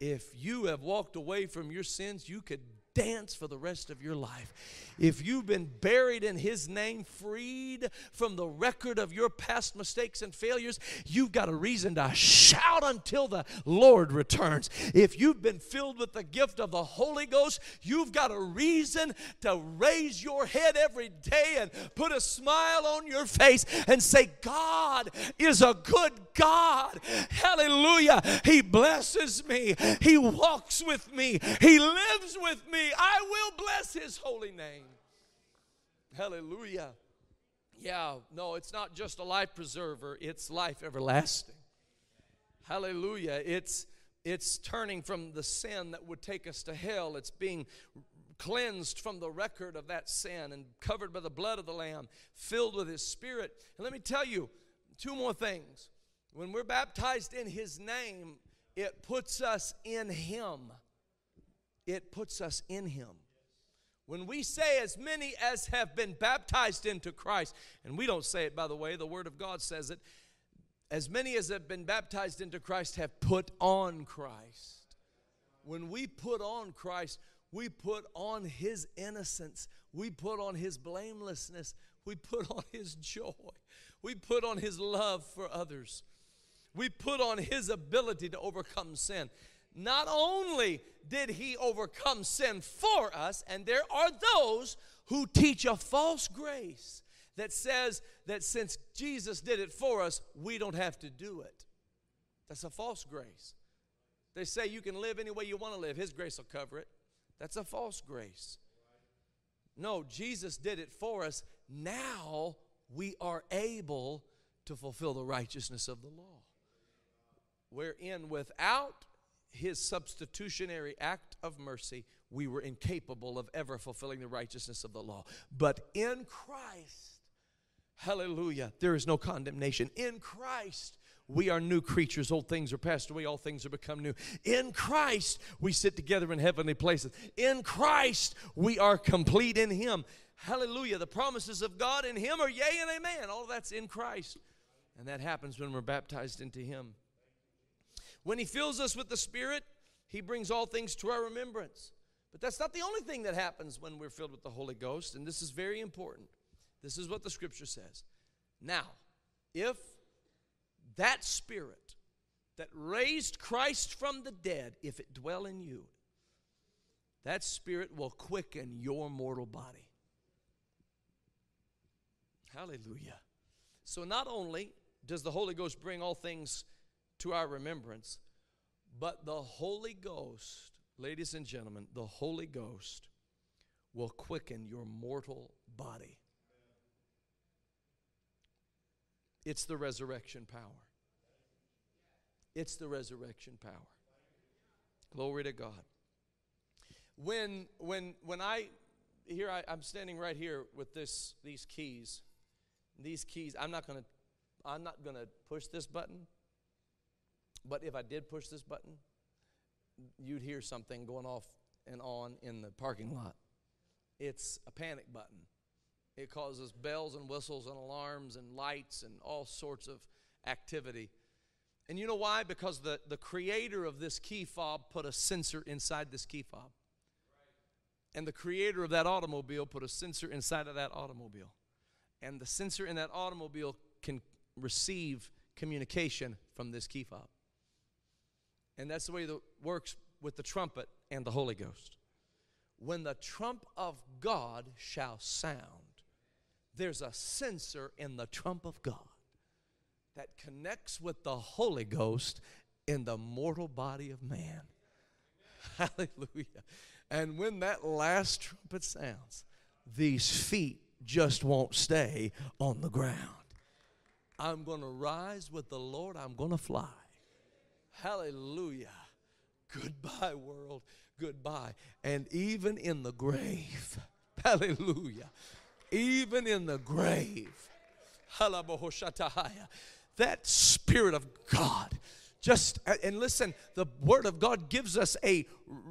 If you have walked away from your sins, you could dance for the rest of your life. If you've been buried in His name, freed from the record of your past mistakes and failures, you've got a reason to shout until the Lord returns. If you've been filled with the gift of the Holy Ghost, you've got a reason to raise your head every day and put a smile on your face and say, God is a good God. Hallelujah. He blesses me, He walks with me, He lives with me. I will bless Bless his holy name. Hallelujah. Yeah, no, it's not just a life preserver, it's life everlasting. Hallelujah. It's it's turning from the sin that would take us to hell. It's being cleansed from the record of that sin and covered by the blood of the Lamb, filled with His Spirit. And let me tell you two more things. When we're baptized in His name, it puts us in Him. It puts us in Him. When we say, as many as have been baptized into Christ, and we don't say it by the way, the Word of God says it, as many as have been baptized into Christ have put on Christ. When we put on Christ, we put on His innocence, we put on His blamelessness, we put on His joy, we put on His love for others, we put on His ability to overcome sin not only did he overcome sin for us, and there are those who teach a false grace that says that since Jesus did it for us, we don't have to do it. That's a false grace. They say you can live any way you want to live, His grace will cover it. That's a false grace. No, Jesus did it for us. Now we are able to fulfill the righteousness of the law. Wherein without his substitutionary act of mercy, we were incapable of ever fulfilling the righteousness of the law. But in Christ, hallelujah, there is no condemnation. In Christ, we are new creatures. Old things are passed away, all things are become new. In Christ, we sit together in heavenly places. In Christ, we are complete in Him. Hallelujah. The promises of God in Him are yea and amen. All that's in Christ. And that happens when we're baptized into Him. When He fills us with the Spirit, He brings all things to our remembrance. But that's not the only thing that happens when we're filled with the Holy Ghost, and this is very important. This is what the Scripture says. Now, if that Spirit that raised Christ from the dead, if it dwell in you, that Spirit will quicken your mortal body. Hallelujah. So, not only does the Holy Ghost bring all things to our remembrance. But the Holy Ghost, ladies and gentlemen, the Holy Ghost will quicken your mortal body. It's the resurrection power. It's the resurrection power. Glory to God. When when when I here I, I'm standing right here with this these keys. These keys, I'm not gonna I'm not gonna push this button. But if I did push this button, you'd hear something going off and on in the parking lot. It's a panic button. It causes bells and whistles and alarms and lights and all sorts of activity. And you know why? Because the, the creator of this key fob put a sensor inside this key fob. And the creator of that automobile put a sensor inside of that automobile. And the sensor in that automobile can receive communication from this key fob. And that's the way it works with the trumpet and the Holy Ghost. When the trump of God shall sound, there's a sensor in the trump of God that connects with the Holy Ghost in the mortal body of man. <laughs> Hallelujah. And when that last trumpet sounds, these feet just won't stay on the ground. I'm going to rise with the Lord, I'm going to fly. Hallelujah. Goodbye, world. Goodbye. And even in the grave, <laughs> hallelujah. Even in the grave, that Spirit of God just and listen the word of god gives us a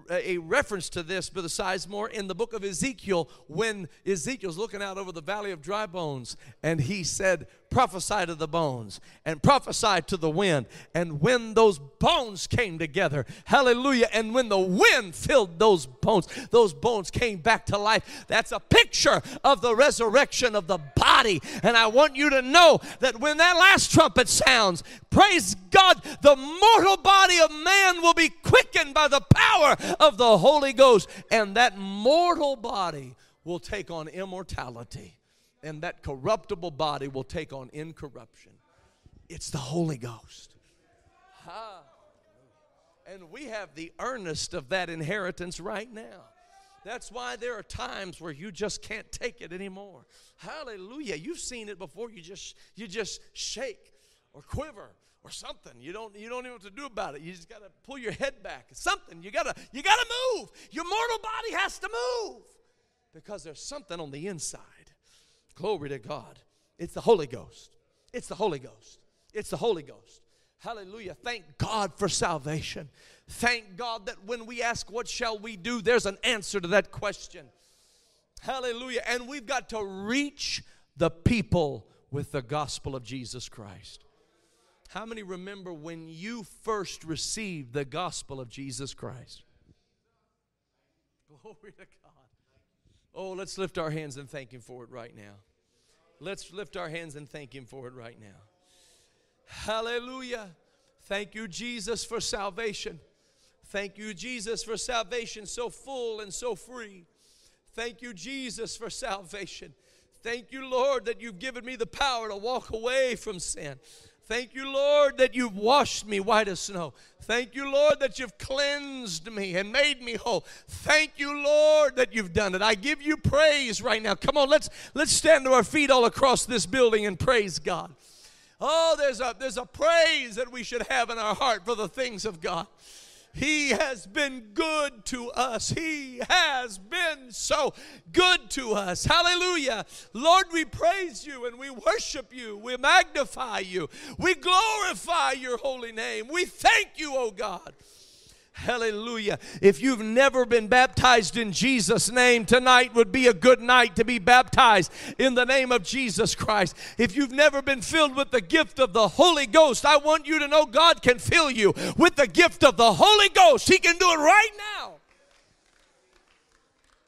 a reference to this brother sizemore in the book of ezekiel when ezekiel's looking out over the valley of dry bones and he said prophesy to the bones and prophesy to the wind. And when those bones came together, hallelujah, and when the wind filled those bones, those bones came back to life. That's a picture of the resurrection of the body. And I want you to know that when that last trumpet sounds, praise God, the mortal body of man will be quickened by the power of the Holy Ghost. And that mortal body will take on immortality and that corruptible body will take on incorruption. It's the Holy Ghost. Ha. And we have the earnest of that inheritance right now. That's why there are times where you just can't take it anymore. Hallelujah. You've seen it before. You just you just shake or quiver or something. You don't you don't even know what to do about it. You just got to pull your head back. Something. You got to you got to move. Your mortal body has to move because there's something on the inside. Glory to God. It's the Holy Ghost. It's the Holy Ghost. It's the Holy Ghost. Hallelujah. Thank God for salvation. Thank God that when we ask, What shall we do? there's an answer to that question. Hallelujah. And we've got to reach the people with the gospel of Jesus Christ. How many remember when you first received the gospel of Jesus Christ? Glory to God. Oh, let's lift our hands and thank Him for it right now. Let's lift our hands and thank Him for it right now. Hallelujah. Thank you, Jesus, for salvation. Thank you, Jesus, for salvation so full and so free. Thank you, Jesus, for salvation. Thank you, Lord, that you've given me the power to walk away from sin. Thank you, Lord, that you've washed me white as snow. Thank you, Lord, that you've cleansed me and made me whole. Thank you, Lord, that you've done it. I give you praise right now. Come on, let's let's stand to our feet all across this building and praise God. Oh, there's a there's a praise that we should have in our heart for the things of God. He has been good to us. He has been so good to us. Hallelujah. Lord, we praise you and we worship you. We magnify you. We glorify your holy name. We thank you, oh God. Hallelujah. If you've never been baptized in Jesus' name, tonight would be a good night to be baptized in the name of Jesus Christ. If you've never been filled with the gift of the Holy Ghost, I want you to know God can fill you with the gift of the Holy Ghost. He can do it right now.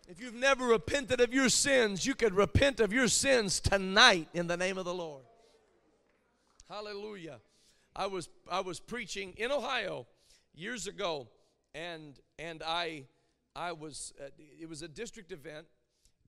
If you've never repented of your sins, you could repent of your sins tonight in the name of the Lord. Hallelujah. I was I was preaching in Ohio years ago and and I I was uh, it was a district event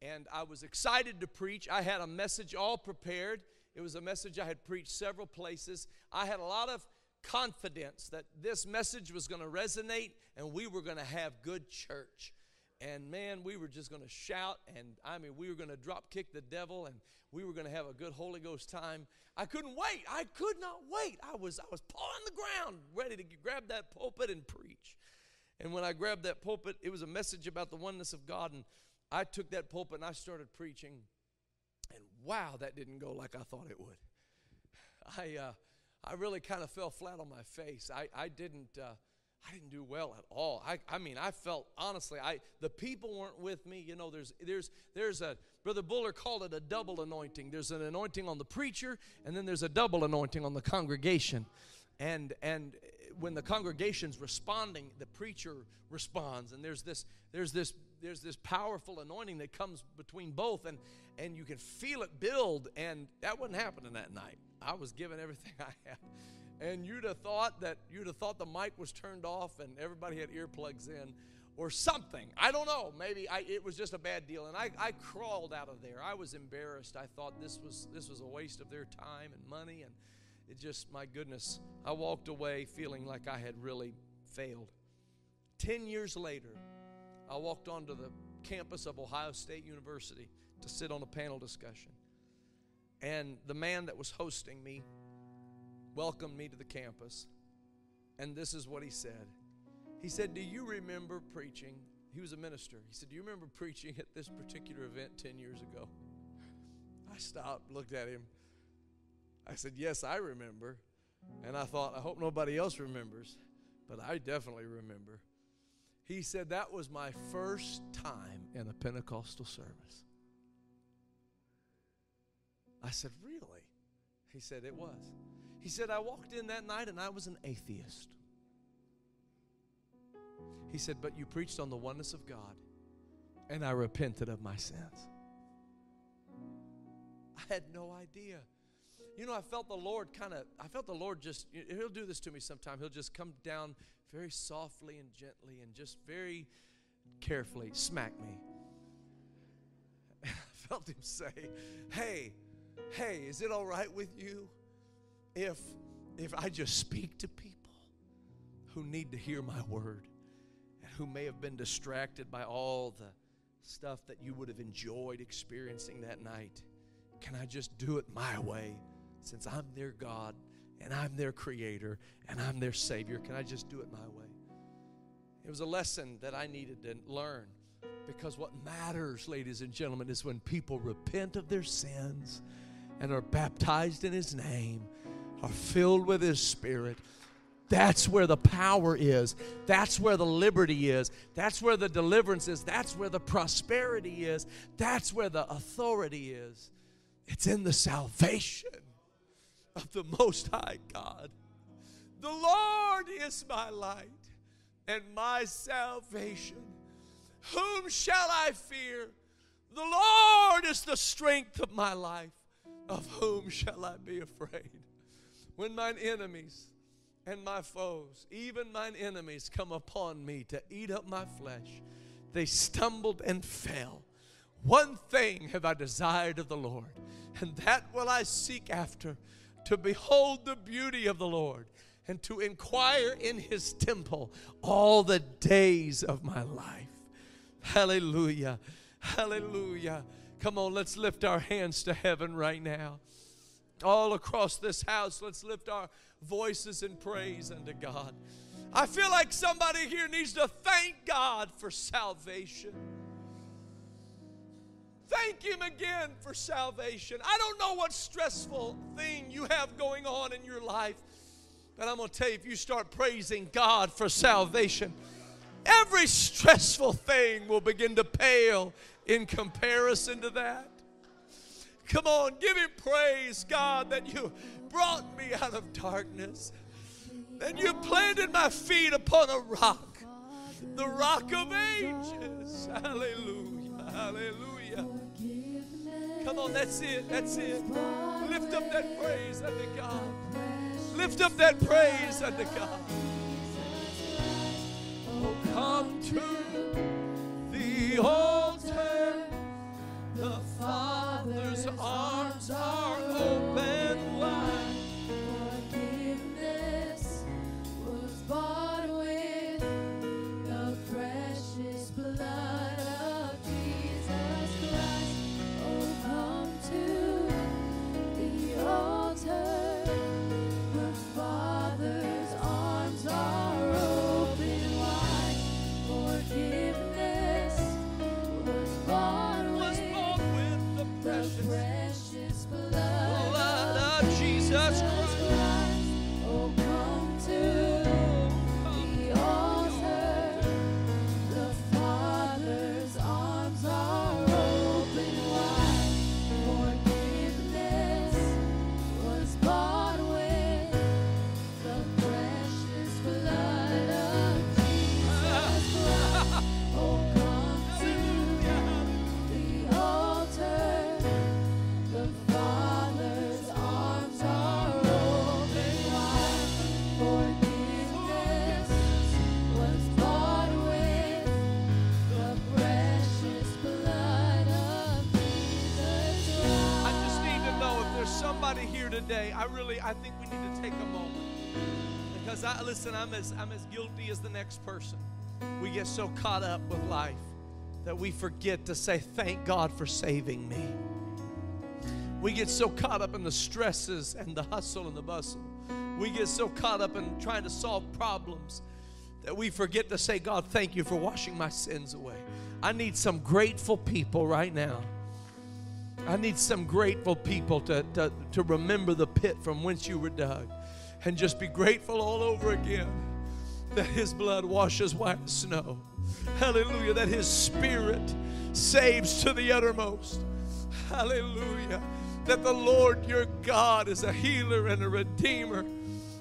and I was excited to preach. I had a message all prepared. It was a message I had preached several places. I had a lot of confidence that this message was going to resonate and we were going to have good church. And man, we were just going to shout and I mean, we were going to drop kick the devil and we were going to have a good Holy Ghost time. I couldn't wait. I could not wait. I was I was pawing the ground, ready to grab that pulpit and preach. And when I grabbed that pulpit, it was a message about the oneness of God. And I took that pulpit and I started preaching. And wow, that didn't go like I thought it would. <laughs> I, uh, I really kind of fell flat on my face. I, I didn't. Uh, I didn't do well at all. I, I mean, I felt honestly, I the people weren't with me. You know, there's there's there's a brother Buller called it a double anointing. There's an anointing on the preacher, and then there's a double anointing on the congregation. And and when the congregation's responding, the preacher responds, and there's this there's this there's this powerful anointing that comes between both, and and you can feel it build. And that wasn't happening that night. I was giving everything <laughs> I had, and you'd have thought that you'd have thought the mic was turned off and everybody had earplugs in. Or something. I don't know. Maybe I, it was just a bad deal. And I, I crawled out of there. I was embarrassed. I thought this was this was a waste of their time and money. And it just, my goodness, I walked away feeling like I had really failed. Ten years later, I walked onto the campus of Ohio State University to sit on a panel discussion. And the man that was hosting me welcomed me to the campus. And this is what he said He said, Do you remember preaching? He was a minister. He said, Do you remember preaching at this particular event 10 years ago? I stopped, looked at him. I said, Yes, I remember. And I thought, I hope nobody else remembers, but I definitely remember. He said, That was my first time in a Pentecostal service. I said, Really? He said, It was. He said, I walked in that night and I was an atheist. He said, But you preached on the oneness of God, and I repented of my sins. I had no idea. You know, I felt the Lord kind of, I felt the Lord just, He'll do this to me sometime. He'll just come down very softly and gently and just very carefully smack me. <laughs> I felt Him say, Hey, hey, is it all right with you if, if I just speak to people who need to hear my word and who may have been distracted by all the stuff that you would have enjoyed experiencing that night. Can I just do it my way since I'm their God and I'm their creator and I'm their savior? Can I just do it my way? It was a lesson that I needed to learn because what matters, ladies and gentlemen, is when people repent of their sins and are baptized in His name, are filled with His Spirit. That's where the power is. That's where the liberty is. That's where the deliverance is. That's where the prosperity is. That's where the authority is. It's in the salvation of the Most High God. The Lord is my light and my salvation. Whom shall I fear? The Lord is the strength of my life. Of whom shall I be afraid? When mine enemies and my foes, even mine enemies, come upon me to eat up my flesh, they stumbled and fell. One thing have I desired of the Lord, and that will I seek after to behold the beauty of the Lord and to inquire in his temple all the days of my life. Hallelujah. Hallelujah. Come on, let's lift our hands to heaven right now. All across this house, let's lift our voices in praise unto God. I feel like somebody here needs to thank God for salvation. Thank Him again for salvation. I don't know what stressful thing you have going on in your life, but I'm going to tell you if you start praising God for salvation, every stressful thing will begin to pale in comparison to that. Come on, give Him praise, God, that you brought me out of darkness, that you planted my feet upon a rock, the rock of ages. Hallelujah, hallelujah. Come on, that's it, that's it. Lift up that praise unto God. Lift up that praise unto God. Oh, come to the altar. The Father's arms are open wide. Forgiveness was bought today. I really, I think we need to take a moment because I listen. I'm as I'm as guilty as the next person. We get so caught up with life that we forget to say thank God for saving me. We get so caught up in the stresses and the hustle and the bustle. We get so caught up in trying to solve problems that we forget to say, God, thank you for washing my sins away. I need some grateful people right now. I need some grateful people to, to, to remember the pit from whence you were dug and just be grateful all over again that His blood washes white as snow. Hallelujah. That His Spirit saves to the uttermost. Hallelujah. That the Lord your God is a healer and a redeemer.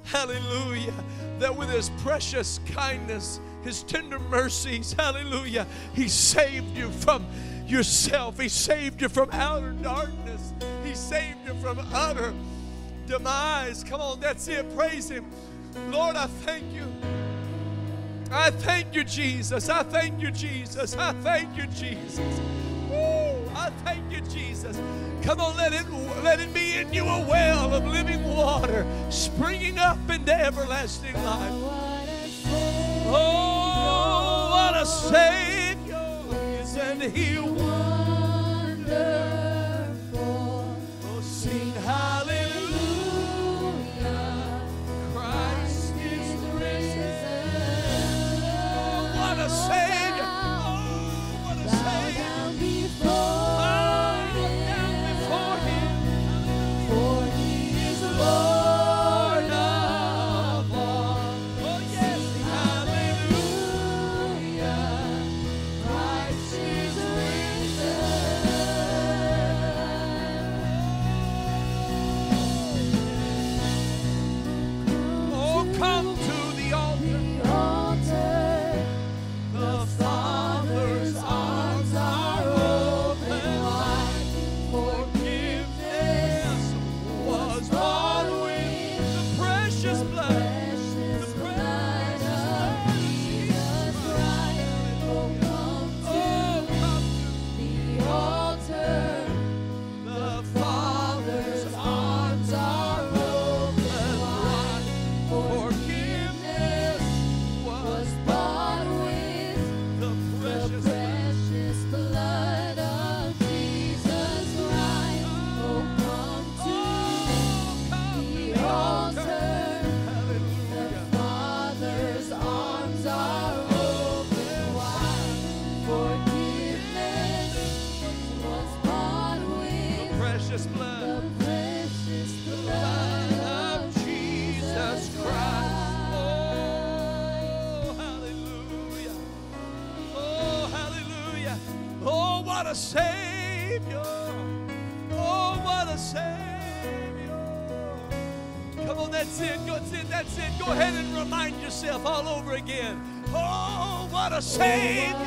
Hallelujah. That with His precious kindness, His tender mercies, hallelujah, He saved you from yourself. He saved you from outer darkness. He saved you from utter demise. Come on, that's it. Praise Him. Lord, I thank you. I thank you, Jesus. I thank you, Jesus. I thank you, Jesus. Woo! I thank you, Jesus. Come on, let it let it be in you a well of living water springing up into everlasting life. Oh, what a Savior and He wonderful. Oh, sing hallelujah. Christ is risen. Oh, what a Savior. saved.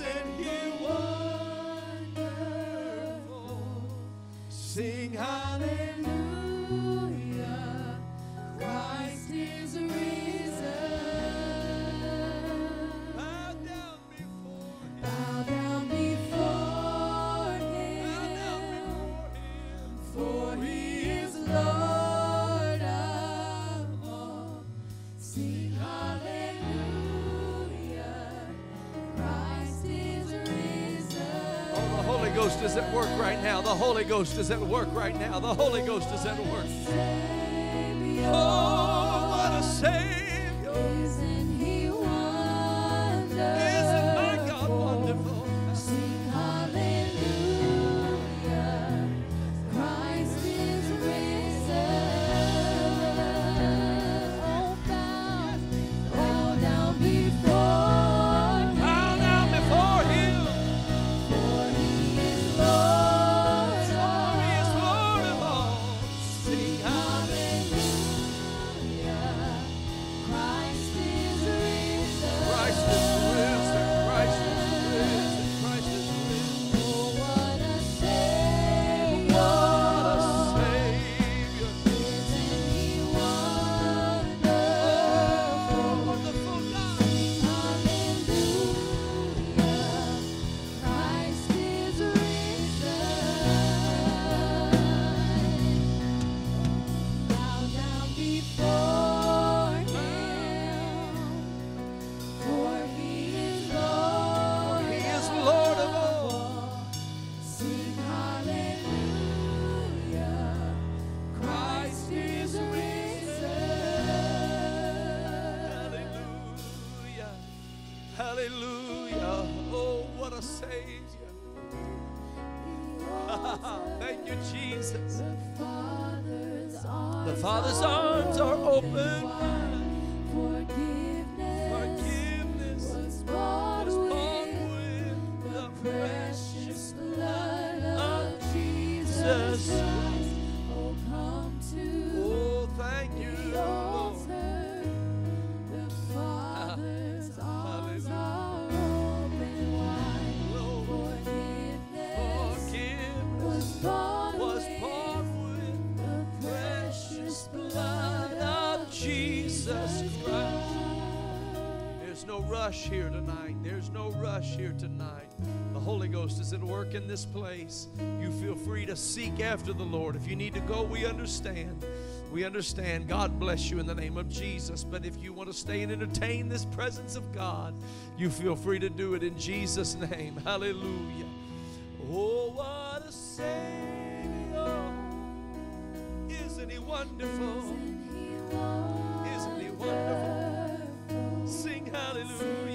and you wonderful. Sing high. Ghost is at work right now. The Holy Ghost is at work right now. The Holy Ghost is at work. Oh, what a Savior. Hallelujah. Oh, what a Savior. <laughs> Thank you, Jesus. The Father's arms, The Father's arms are open. Rush here tonight. There's no rush here tonight. The Holy Ghost is at work in this place. You feel free to seek after the Lord. If you need to go, we understand. We understand. God bless you in the name of Jesus. But if you want to stay and entertain this presence of God, you feel free to do it in Jesus' name. Hallelujah. Oh, what a Savior. Isn't He wonderful? Isn't He wonderful? Sing hallelujah.